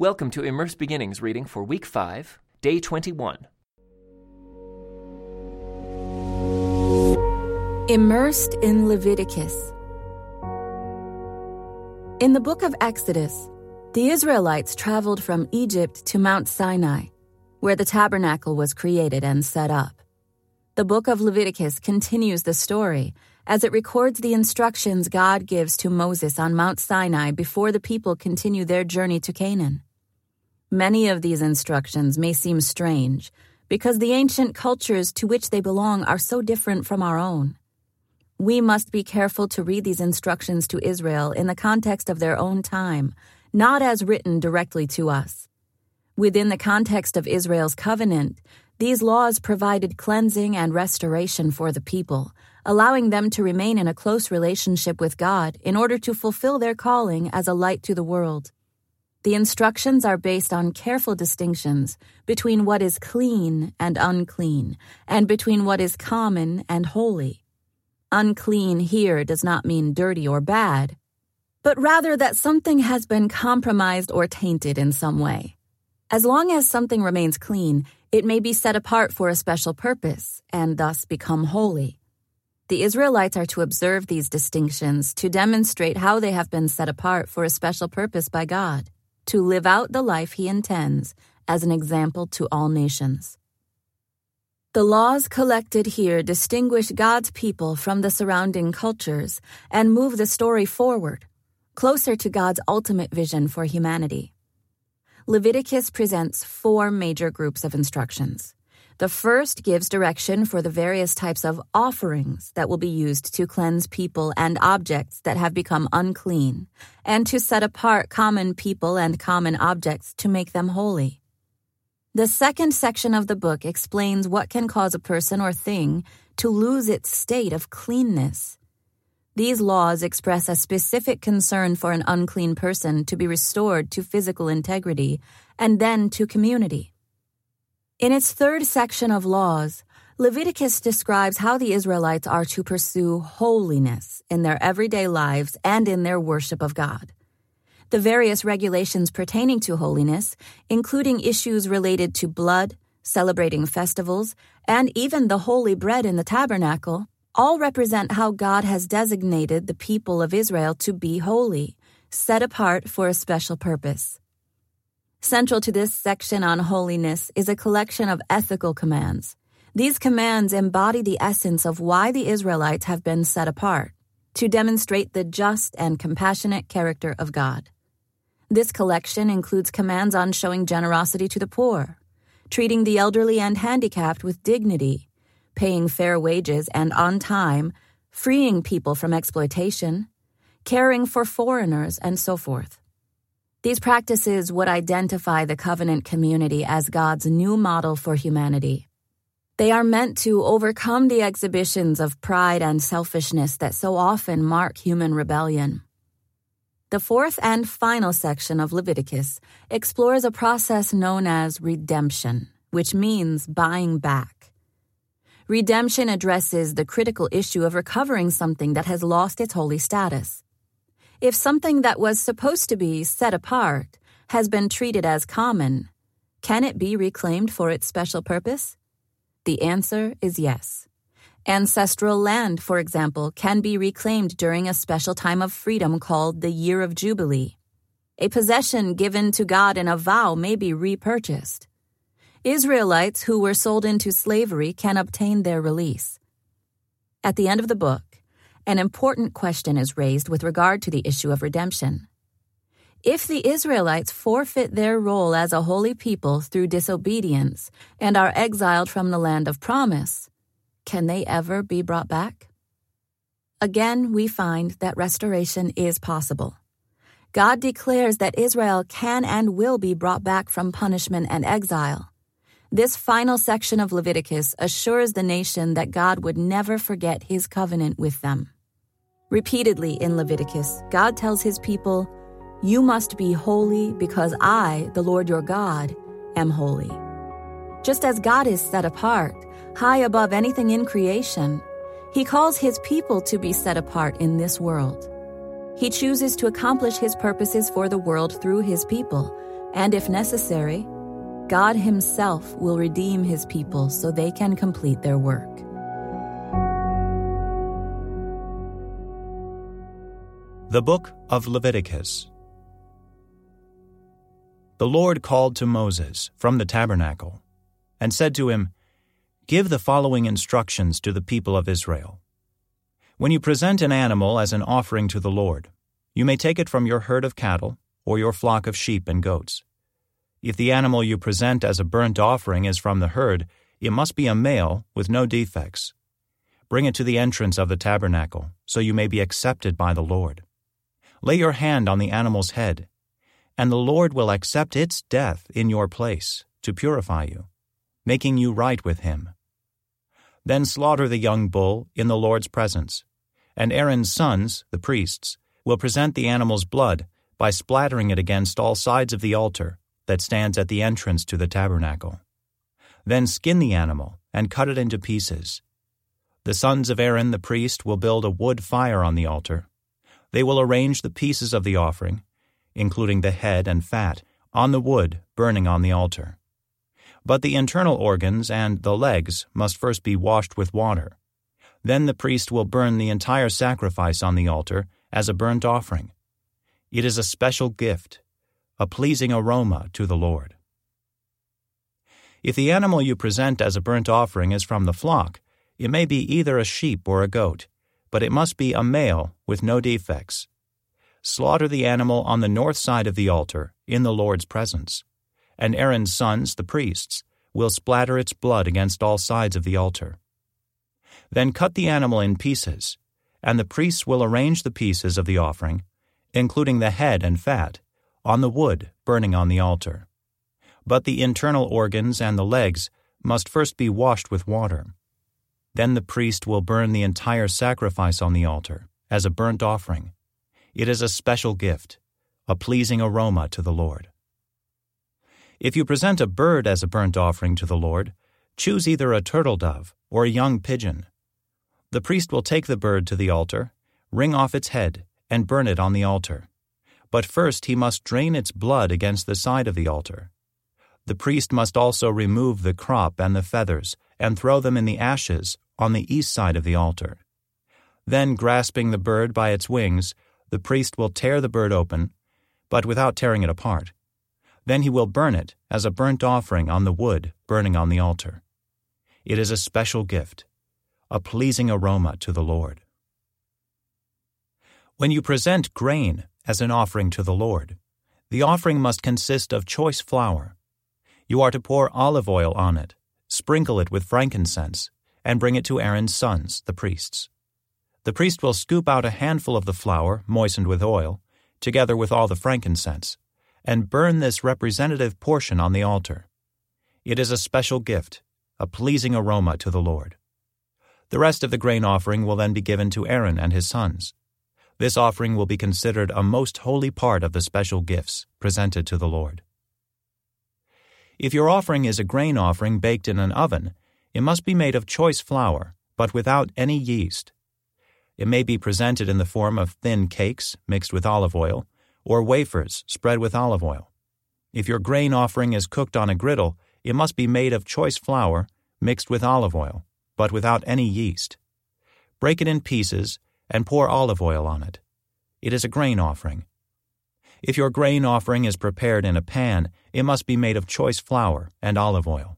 Welcome to Immerse Beginnings reading for week 5, day 21. Immersed in Leviticus. In the book of Exodus, the Israelites traveled from Egypt to Mount Sinai, where the tabernacle was created and set up. The book of Leviticus continues the story as it records the instructions God gives to Moses on Mount Sinai before the people continue their journey to Canaan. Many of these instructions may seem strange because the ancient cultures to which they belong are so different from our own. We must be careful to read these instructions to Israel in the context of their own time, not as written directly to us. Within the context of Israel's covenant, these laws provided cleansing and restoration for the people, allowing them to remain in a close relationship with God in order to fulfill their calling as a light to the world. The instructions are based on careful distinctions between what is clean and unclean, and between what is common and holy. Unclean here does not mean dirty or bad, but rather that something has been compromised or tainted in some way. As long as something remains clean, it may be set apart for a special purpose and thus become holy. The Israelites are to observe these distinctions to demonstrate how they have been set apart for a special purpose by God, to live out the life He intends as an example to all nations. The laws collected here distinguish God's people from the surrounding cultures and move the story forward, closer to God's ultimate vision for humanity. Leviticus presents four major groups of instructions. The first gives direction for the various types of offerings that will be used to cleanse people and objects that have become unclean, and to set apart common people and common objects to make them holy. The second section of the book explains what can cause a person or thing to lose its state of cleanness. These laws express a specific concern for an unclean person to be restored to physical integrity and then to community. In its third section of laws, Leviticus describes how the Israelites are to pursue holiness in their everyday lives and in their worship of God. The various regulations pertaining to holiness, including issues related to blood, celebrating festivals, and even the holy bread in the tabernacle, all represent how God has designated the people of Israel to be holy, set apart for a special purpose. Central to this section on holiness is a collection of ethical commands. These commands embody the essence of why the Israelites have been set apart, to demonstrate the just and compassionate character of God. This collection includes commands on showing generosity to the poor, treating the elderly and handicapped with dignity, paying fair wages and on time, freeing people from exploitation, caring for foreigners, and so forth. These practices would identify the covenant community as God's new model for humanity. They are meant to overcome the exhibitions of pride and selfishness that so often mark human rebellion. The fourth and final section of Leviticus explores a process known as redemption, which means buying back. Redemption addresses the critical issue of recovering something that has lost its holy status. If something that was supposed to be set apart has been treated as common, can it be reclaimed for its special purpose? The answer is yes. Ancestral land, for example, can be reclaimed during a special time of freedom called the Year of Jubilee. A possession given to God in a vow may be repurchased. Israelites who were sold into slavery can obtain their release. At the end of the book, an important question is raised with regard to the issue of redemption. If the Israelites forfeit their role as a holy people through disobedience and are exiled from the land of promise, can they ever be brought back? Again, we find that restoration is possible. God declares that Israel can and will be brought back from punishment and exile. This final section of Leviticus assures the nation that God would never forget his covenant with them. Repeatedly in Leviticus, God tells his people, You must be holy because I, the Lord your God, am holy. Just as God is set apart, high above anything in creation, he calls his people to be set apart in this world. He chooses to accomplish his purposes for the world through his people, And if necessary, God Himself will redeem His people so they can complete their work. The Book of Leviticus. The Lord called to Moses from the tabernacle and said to him, Give the following instructions to the people of Israel. When you present an animal as an offering to the Lord, you may take it from your herd of cattle or your flock of sheep and goats. If the animal you present as a burnt offering is from the herd, it must be a male with no defects. Bring it to the entrance of the tabernacle, so you may be accepted by the Lord. Lay your hand on the animal's head, and the Lord will accept its death in your place to purify you, making you right with him. Then slaughter the young bull in the Lord's presence, and Aaron's sons, the priests, will present the animal's blood by splattering it against all sides of the altar that stands at the entrance to the tabernacle. Then skin the animal and cut it into pieces. The sons of Aaron the priest will build a wood fire on the altar. They will arrange the pieces of the offering, including the head and fat, on the wood burning on the altar. But the internal organs and the legs must first be washed with water. Then the priest will burn the entire sacrifice on the altar as a burnt offering. It is a special gift, a pleasing aroma to the Lord. If the animal you present as a burnt offering is from the flock, it may be either a sheep or a goat, but it must be a male with no defects. Slaughter the animal on the north side of the altar, in the Lord's presence, and Aaron's sons, the priests, will splatter its blood against all sides of the altar. Then cut the animal in pieces, and the priests will arrange the pieces of the offering, including the head and fat, on the wood burning on the altar. But the internal organs and the legs must first be washed with water. Then the priest will burn the entire sacrifice on the altar as a burnt offering. It is a special gift, a pleasing aroma to the Lord. If you present a bird as a burnt offering to the Lord, choose either a turtle dove or a young pigeon. The priest will take the bird to the altar, wring off its head, and burn it on the altar. But first he must drain its blood against the side of the altar. The priest must also remove the crop and the feathers and throw them in the ashes on the east side of the altar. Then, grasping the bird by its wings, the priest will tear the bird open, but without tearing it apart. Then he will burn it as a burnt offering on the wood burning on the altar. It is a special gift, a pleasing aroma to the Lord. When you present grain as an offering to the Lord, the offering must consist of choice flour. You are to pour olive oil on it, sprinkle it with frankincense, and bring it to Aaron's sons, the priests. The priest will scoop out a handful of the flour moistened with oil, together with all the frankincense, and burn this representative portion on the altar. It is a special gift, a pleasing aroma to the Lord. The rest of the grain offering will then be given to Aaron and his sons. This offering will be considered a most holy part of the special gifts presented to the Lord. If your offering is a grain offering baked in an oven, it must be made of choice flour, but without any yeast. It may be presented in the form of thin cakes mixed with olive oil, or wafers spread with olive oil. If your grain offering is cooked on a griddle, it must be made of choice flour mixed with olive oil but without any yeast. Break it in pieces and pour olive oil on it. It is a grain offering. If your grain offering is prepared in a pan, it must be made of choice flour and olive oil.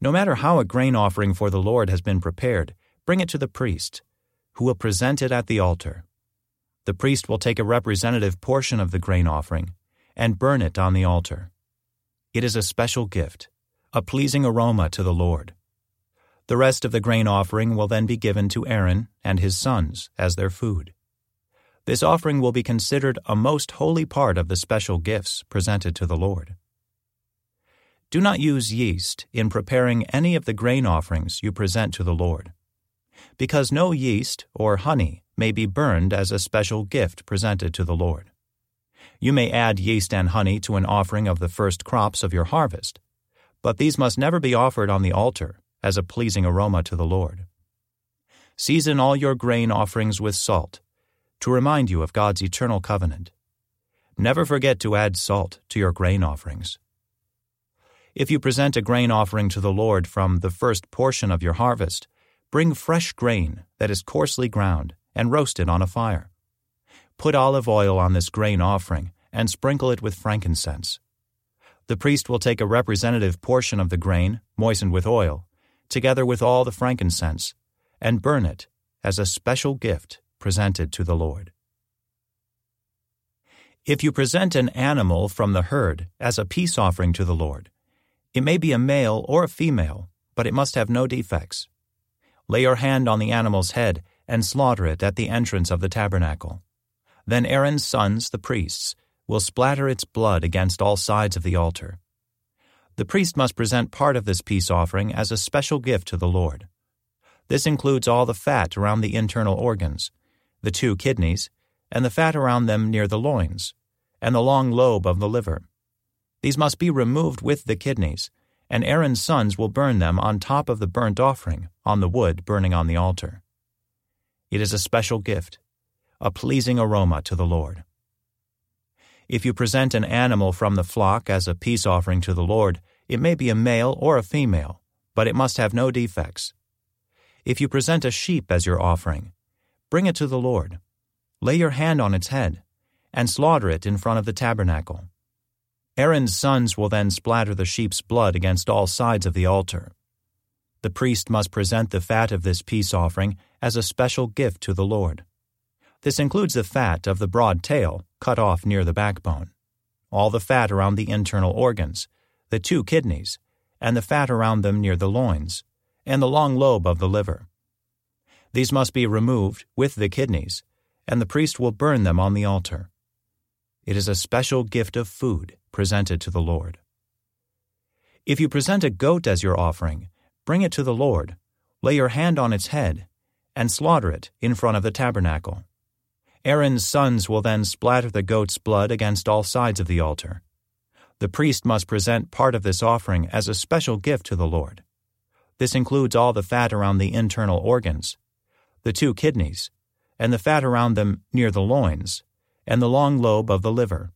No matter how a grain offering for the Lord has been prepared, bring it to the priest, who will present it at the altar. The priest will take a representative portion of the grain offering and burn it on the altar. It is a special gift, a pleasing aroma to the Lord. The rest of the grain offering will then be given to Aaron and his sons as their food. This offering will be considered a most holy part of the special gifts presented to the Lord. Do not use yeast in preparing any of the grain offerings you present to the Lord, because no yeast or honey may be burned as a special gift presented to the Lord. You may add yeast and honey to an offering of the first crops of your harvest, but these must never be offered on the altar as a pleasing aroma to the Lord. Season all your grain offerings with salt, to remind you of God's eternal covenant. Never forget to add salt to your grain offerings. If you present a grain offering to the Lord from the first portion of your harvest, bring fresh grain that is coarsely ground and roast it on a fire. Put olive oil on this grain offering and sprinkle it with frankincense. The priest will take a representative portion of the grain, moistened with oil, together with all the frankincense, and burn it as a special gift presented to the Lord. If you present an animal from the herd as a peace offering to the Lord, it may be a male or a female, but it must have no defects. Lay your hand on the animal's head and slaughter it at the entrance of the tabernacle. Then Aaron's sons, the priests, will splatter its blood against all sides of the altar. The priest must present part of this peace offering as a special gift to the Lord. This includes all the fat around the internal organs, the two kidneys, and the fat around them near the loins, and the long lobe of the liver. These must be removed with the kidneys, and Aaron's sons will burn them on top of the burnt offering on the wood burning on the altar. It is a special gift, a pleasing aroma to the Lord. If you present an animal from the flock as a peace offering to the Lord, it may be a male or a female, but it must have no defects. If you present a sheep as your offering, bring it to the Lord. Lay your hand on its head, and slaughter it in front of the tabernacle. Aaron's sons will then splatter the sheep's blood against all sides of the altar. The priest must present the fat of this peace offering as a special gift to the Lord. This includes the fat of the broad tail cut off near the backbone, all the fat around the internal organs, the two kidneys, and the fat around them near the loins, and the long lobe of the liver. These must be removed with the kidneys, and the priest will burn them on the altar. It is a special gift of food presented to the Lord. If you present a goat as your offering, bring it to the Lord, lay your hand on its head, and slaughter it in front of the tabernacle. Aaron's sons will then splatter the goat's blood against all sides of the altar. The priest must present part of this offering as a special gift to the Lord. This includes all the fat around the internal organs, the two kidneys, and the fat around them near the loins, and the long lobe of the liver.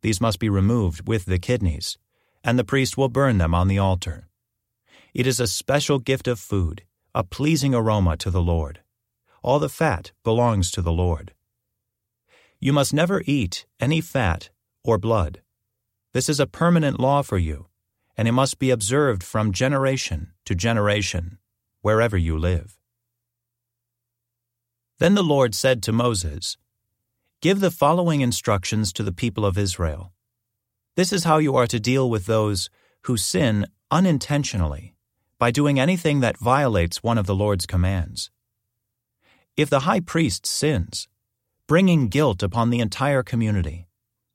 These must be removed with the kidneys, and the priest will burn them on the altar. It is a special gift of food, a pleasing aroma to the Lord. All the fat belongs to the Lord. You must never eat any fat or blood. This is a permanent law for you, and it must be observed from generation to generation, wherever you live. Then the Lord said to Moses, Give the following instructions to the people of Israel. This is how you are to deal with those who sin unintentionally by doing anything that violates one of the Lord's commands. If the high priest sins, bringing guilt upon the entire community,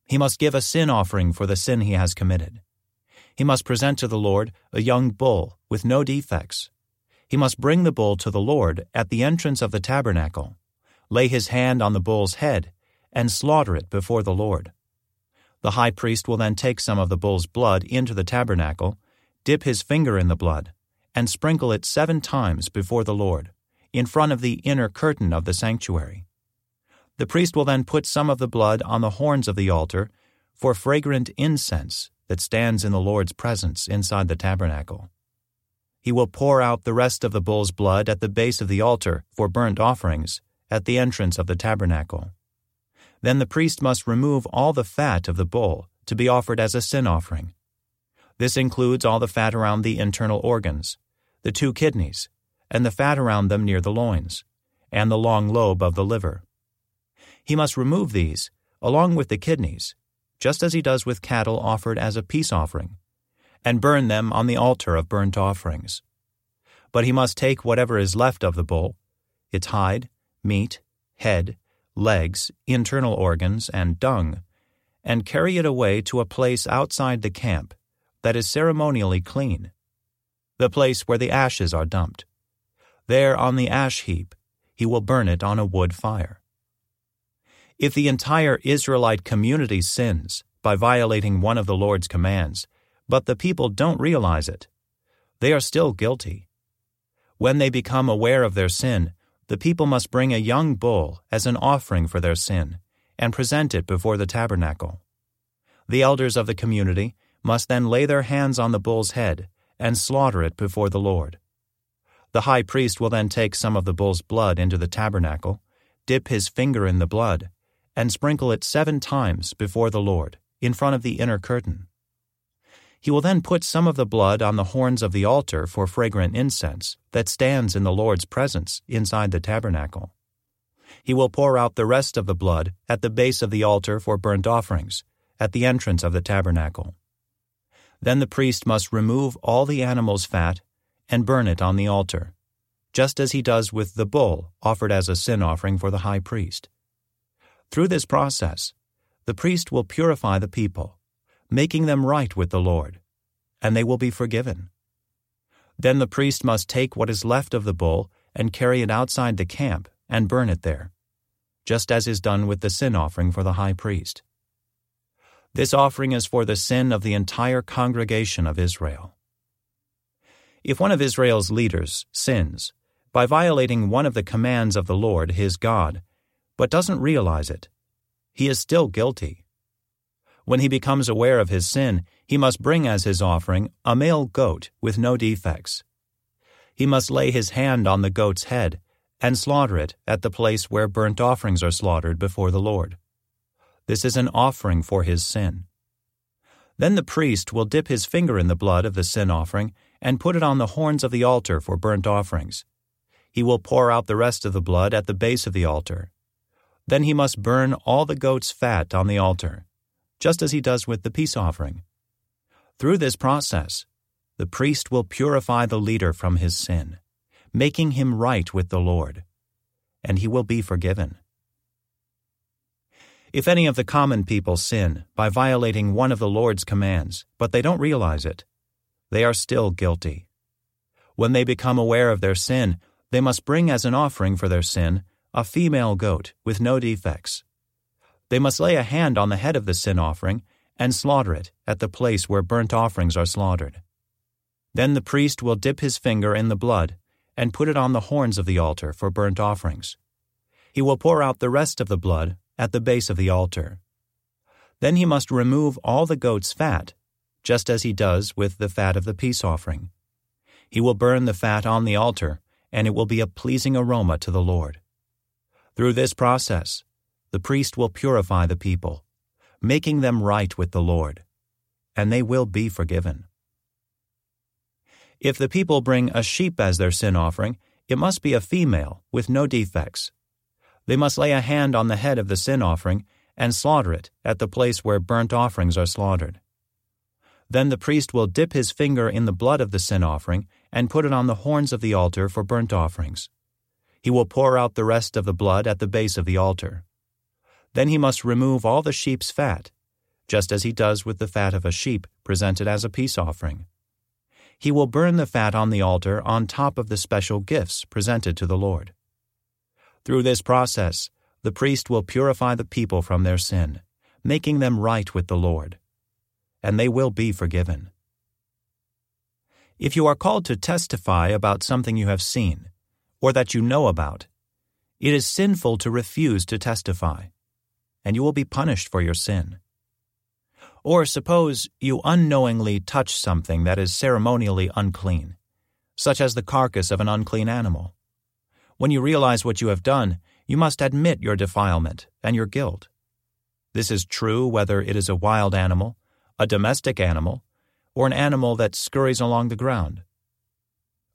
he must give a sin offering for the sin he has committed. He must present to the Lord a young bull with no defects. He must bring the bull to the Lord at the entrance of the tabernacle, lay his hand on the bull's head, and slaughter it before the Lord. The high priest will then take some of the bull's blood into the tabernacle, dip his finger in the blood, and sprinkle it seven times before the Lord, in front of the inner curtain of the sanctuary. The priest will then put some of the blood on the horns of the altar for fragrant incense that stands in the Lord's presence inside the tabernacle. He will pour out the rest of the bull's blood at the base of the altar for burnt offerings at the entrance of the tabernacle. Then the priest must remove all the fat of the bull to be offered as a sin offering. This includes all the fat around the internal organs, the two kidneys, and the fat around them near the loins, and the long lobe of the liver. He must remove these, along with the kidneys, just as he does with cattle offered as a peace offering, and burn them on the altar of burnt offerings. But he must take whatever is left of the bull, its hide, meat, head, legs, internal organs, and dung, and carry it away to a place outside the camp that is ceremonially clean, the place where the ashes are dumped. There on the ash heap, he will burn it on a wood fire. If the entire Israelite community sins by violating one of the Lord's commands, but the people don't realize it, they are still guilty. When they become aware of their sin, the people must bring a young bull as an offering for their sin, and present it before the tabernacle. The elders of the community must then lay their hands on the bull's head and slaughter it before the Lord. The high priest will then take some of the bull's blood into the tabernacle, dip his finger in the blood, and sprinkle it seven times before the Lord, in front of the inner curtain. He will then put some of the blood on the horns of the altar for fragrant incense that stands in the Lord's presence inside the tabernacle. He will pour out the rest of the blood at the base of the altar for burnt offerings, at the entrance of the tabernacle. Then the priest must remove all the animal's fat and burn it on the altar, just as he does with the bull offered as a sin offering for the high priest. Through this process, the priest will purify the people, making them right with the Lord, and they will be forgiven. Then the priest must take what is left of the bull and carry it outside the camp and burn it there, just as is done with the sin offering for the high priest. This offering is for the sin of the entire congregation of Israel. If one of Israel's leaders sins by violating one of the commands of the Lord his God, but doesn't realize it, he is still guilty. When he becomes aware of his sin, he must bring as his offering a male goat with no defects. He must lay his hand on the goat's head and slaughter it at the place where burnt offerings are slaughtered before the Lord. This is an offering for his sin. Then the priest will dip his finger in the blood of the sin offering and put it on the horns of the altar for burnt offerings. He will pour out the rest of the blood at the base of the altar. Then he must burn all the goat's fat on the altar, just as he does with the peace offering. Through this process, the priest will purify the leader from his sin, making him right with the Lord, and he will be forgiven. If any of the common people sin by violating one of the Lord's commands, but they don't realize it, they are still guilty. When they become aware of their sin, they must bring as an offering for their sin a female goat with no defects. They must lay a hand on the head of the sin offering and slaughter it at the place where burnt offerings are slaughtered. Then the priest will dip his finger in the blood and put it on the horns of the altar for burnt offerings. He will pour out the rest of the blood at the base of the altar. Then he must remove all the goat's fat, just as he does with the fat of the peace offering. He will burn the fat on the altar, and it will be a pleasing aroma to the Lord. Through this process, the priest will purify the people, making them right with the Lord, and they will be forgiven. If the people bring a sheep as their sin offering, it must be a female with no defects they must lay a hand on the head of the sin offering and slaughter it at the place where burnt offerings are slaughtered. Then the priest will dip his finger in the blood of the sin offering and put it on the horns of the altar for burnt offerings. He will pour out the rest of the blood at the base of the altar. Then he must remove all the sheep's fat, just as he does with the fat of a sheep presented as a peace offering. He will burn the fat on the altar on top of the special gifts presented to the Lord. Through this process, the priest will purify the people from their sin, making them right with the Lord, and they will be forgiven. If you are called to testify about something you have seen, or that you know about, it is sinful to refuse to testify, and you will be punished for your sin. Or suppose you unknowingly touch something that is ceremonially unclean, such as the carcass of an unclean animal. When you realize what you have done, you must admit your defilement and your guilt. This is true whether it is a wild animal, a domestic animal, or an animal that scurries along the ground.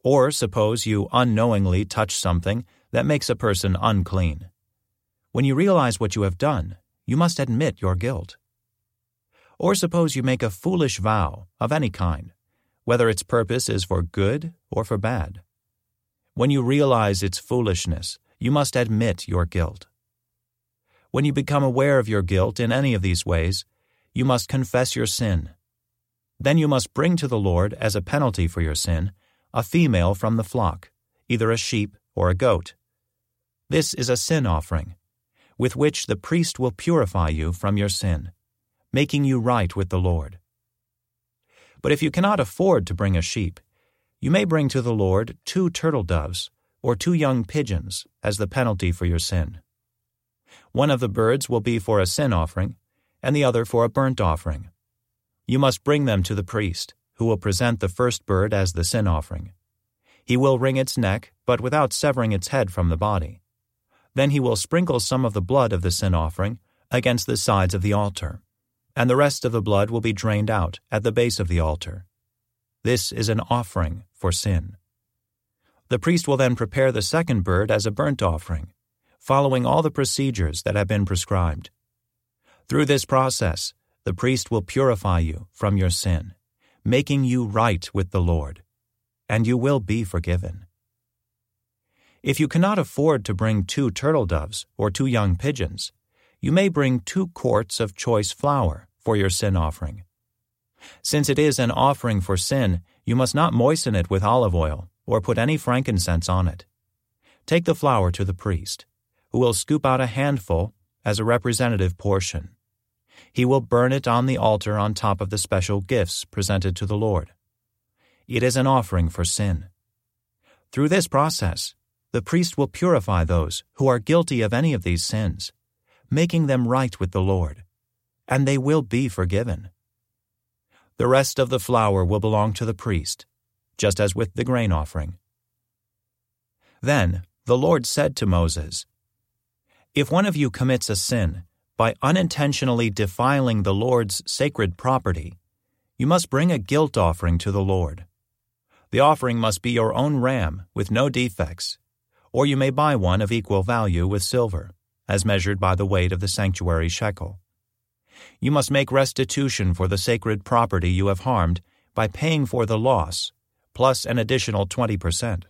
Or suppose you unknowingly touch something that makes a person unclean. When you realize what you have done, you must admit your guilt. Or suppose you make a foolish vow of any kind, whether its purpose is for good or for bad. When you realize its foolishness, you must admit your guilt. When you become aware of your guilt in any of these ways, you must confess your sin. Then you must bring to the Lord, as a penalty for your sin, a female from the flock, either a sheep or a goat. This is a sin offering, with which the priest will purify you from your sin, making you right with the Lord. But if you cannot afford to bring a sheep, you may bring to the Lord two turtle doves or two young pigeons as the penalty for your sin. One of the birds will be for a sin offering, and the other for a burnt offering. You must bring them to the priest, who will present the first bird as the sin offering. He will wring its neck, but without severing its head from the body. Then he will sprinkle some of the blood of the sin offering against the sides of the altar, and the rest of the blood will be drained out at the base of the altar. This is an offering for sin. The priest will then prepare the second bird as a burnt offering, following all the procedures that have been prescribed. Through this process, the priest will purify you from your sin, making you right with the Lord, and you will be forgiven. If you cannot afford to bring two turtle doves or two young pigeons, you may bring two quarts of choice flour for your sin offering. Since it is an offering for sin, you must not moisten it with olive oil or put any frankincense on it. Take the flour to the priest, who will scoop out a handful as a representative portion. He will burn it on the altar on top of the special gifts presented to the Lord. It is an offering for sin. Through this process, the priest will purify those who are guilty of any of these sins, making them right with the Lord, and they will be forgiven. The rest of the flour will belong to the priest, just as with the grain offering. Then the Lord said to Moses, If one of you commits a sin by unintentionally defiling the Lord's sacred property, you must bring a guilt offering to the Lord. The offering must be your own ram with no defects, or you may buy one of equal value with silver, as measured by the weight of the sanctuary shekel. You must make restitution for the sacred property you have harmed by paying for the loss plus an additional 20%.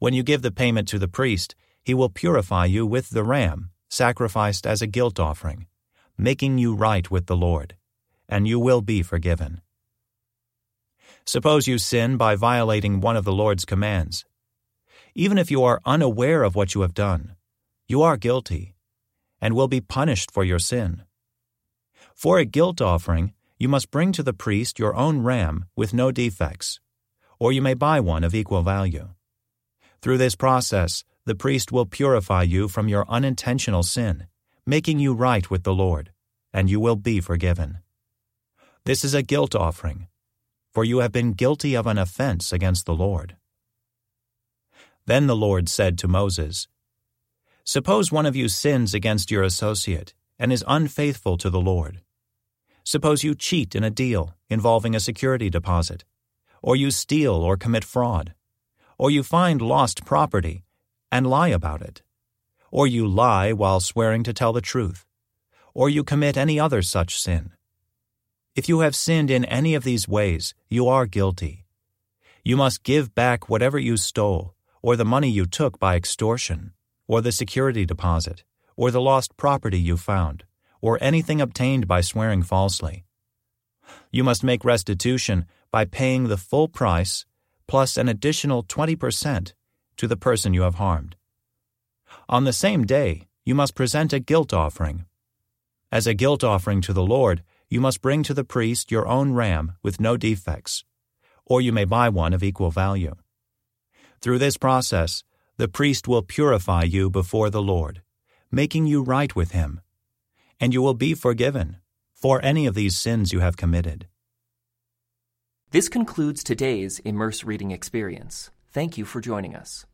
When you give the payment to the priest, he will purify you with the ram, sacrificed as a guilt offering, making you right with the Lord, and you will be forgiven. Suppose you sin by violating one of the Lord's commands. Even if you are unaware of what you have done, you are guilty, and will be punished for your sin. For a guilt offering, you must bring to the priest your own ram with no defects or you may buy one of equal value. Through this process, the priest will purify you from your unintentional sin, making you right with the Lord, and you will be forgiven. This is a guilt offering, for you have been guilty of an offense against the Lord. Then the Lord said to Moses, Suppose one of you sins against your associate and is unfaithful to the Lord. Suppose you cheat in a deal involving a security deposit or you steal or commit fraud, or you find lost property and lie about it, or you lie while swearing to tell the truth, or you commit any other such sin. If you have sinned in any of these ways, you are guilty. You must give back whatever you stole, or the money you took by extortion, or the security deposit, or the lost property you found, or anything obtained by swearing falsely. You must make restitution by paying the full price plus an additional 20% to the person you have harmed. On the same day, you must present a guilt offering. As a guilt offering to the Lord, you must bring to the priest your own ram with no defects, or you may buy one of equal value. Through this process, the priest will purify you before the Lord, making you right with him, and you will be forgiven for any of these sins you have committed. This concludes today's Immerse Reading Experience. Thank you for joining us.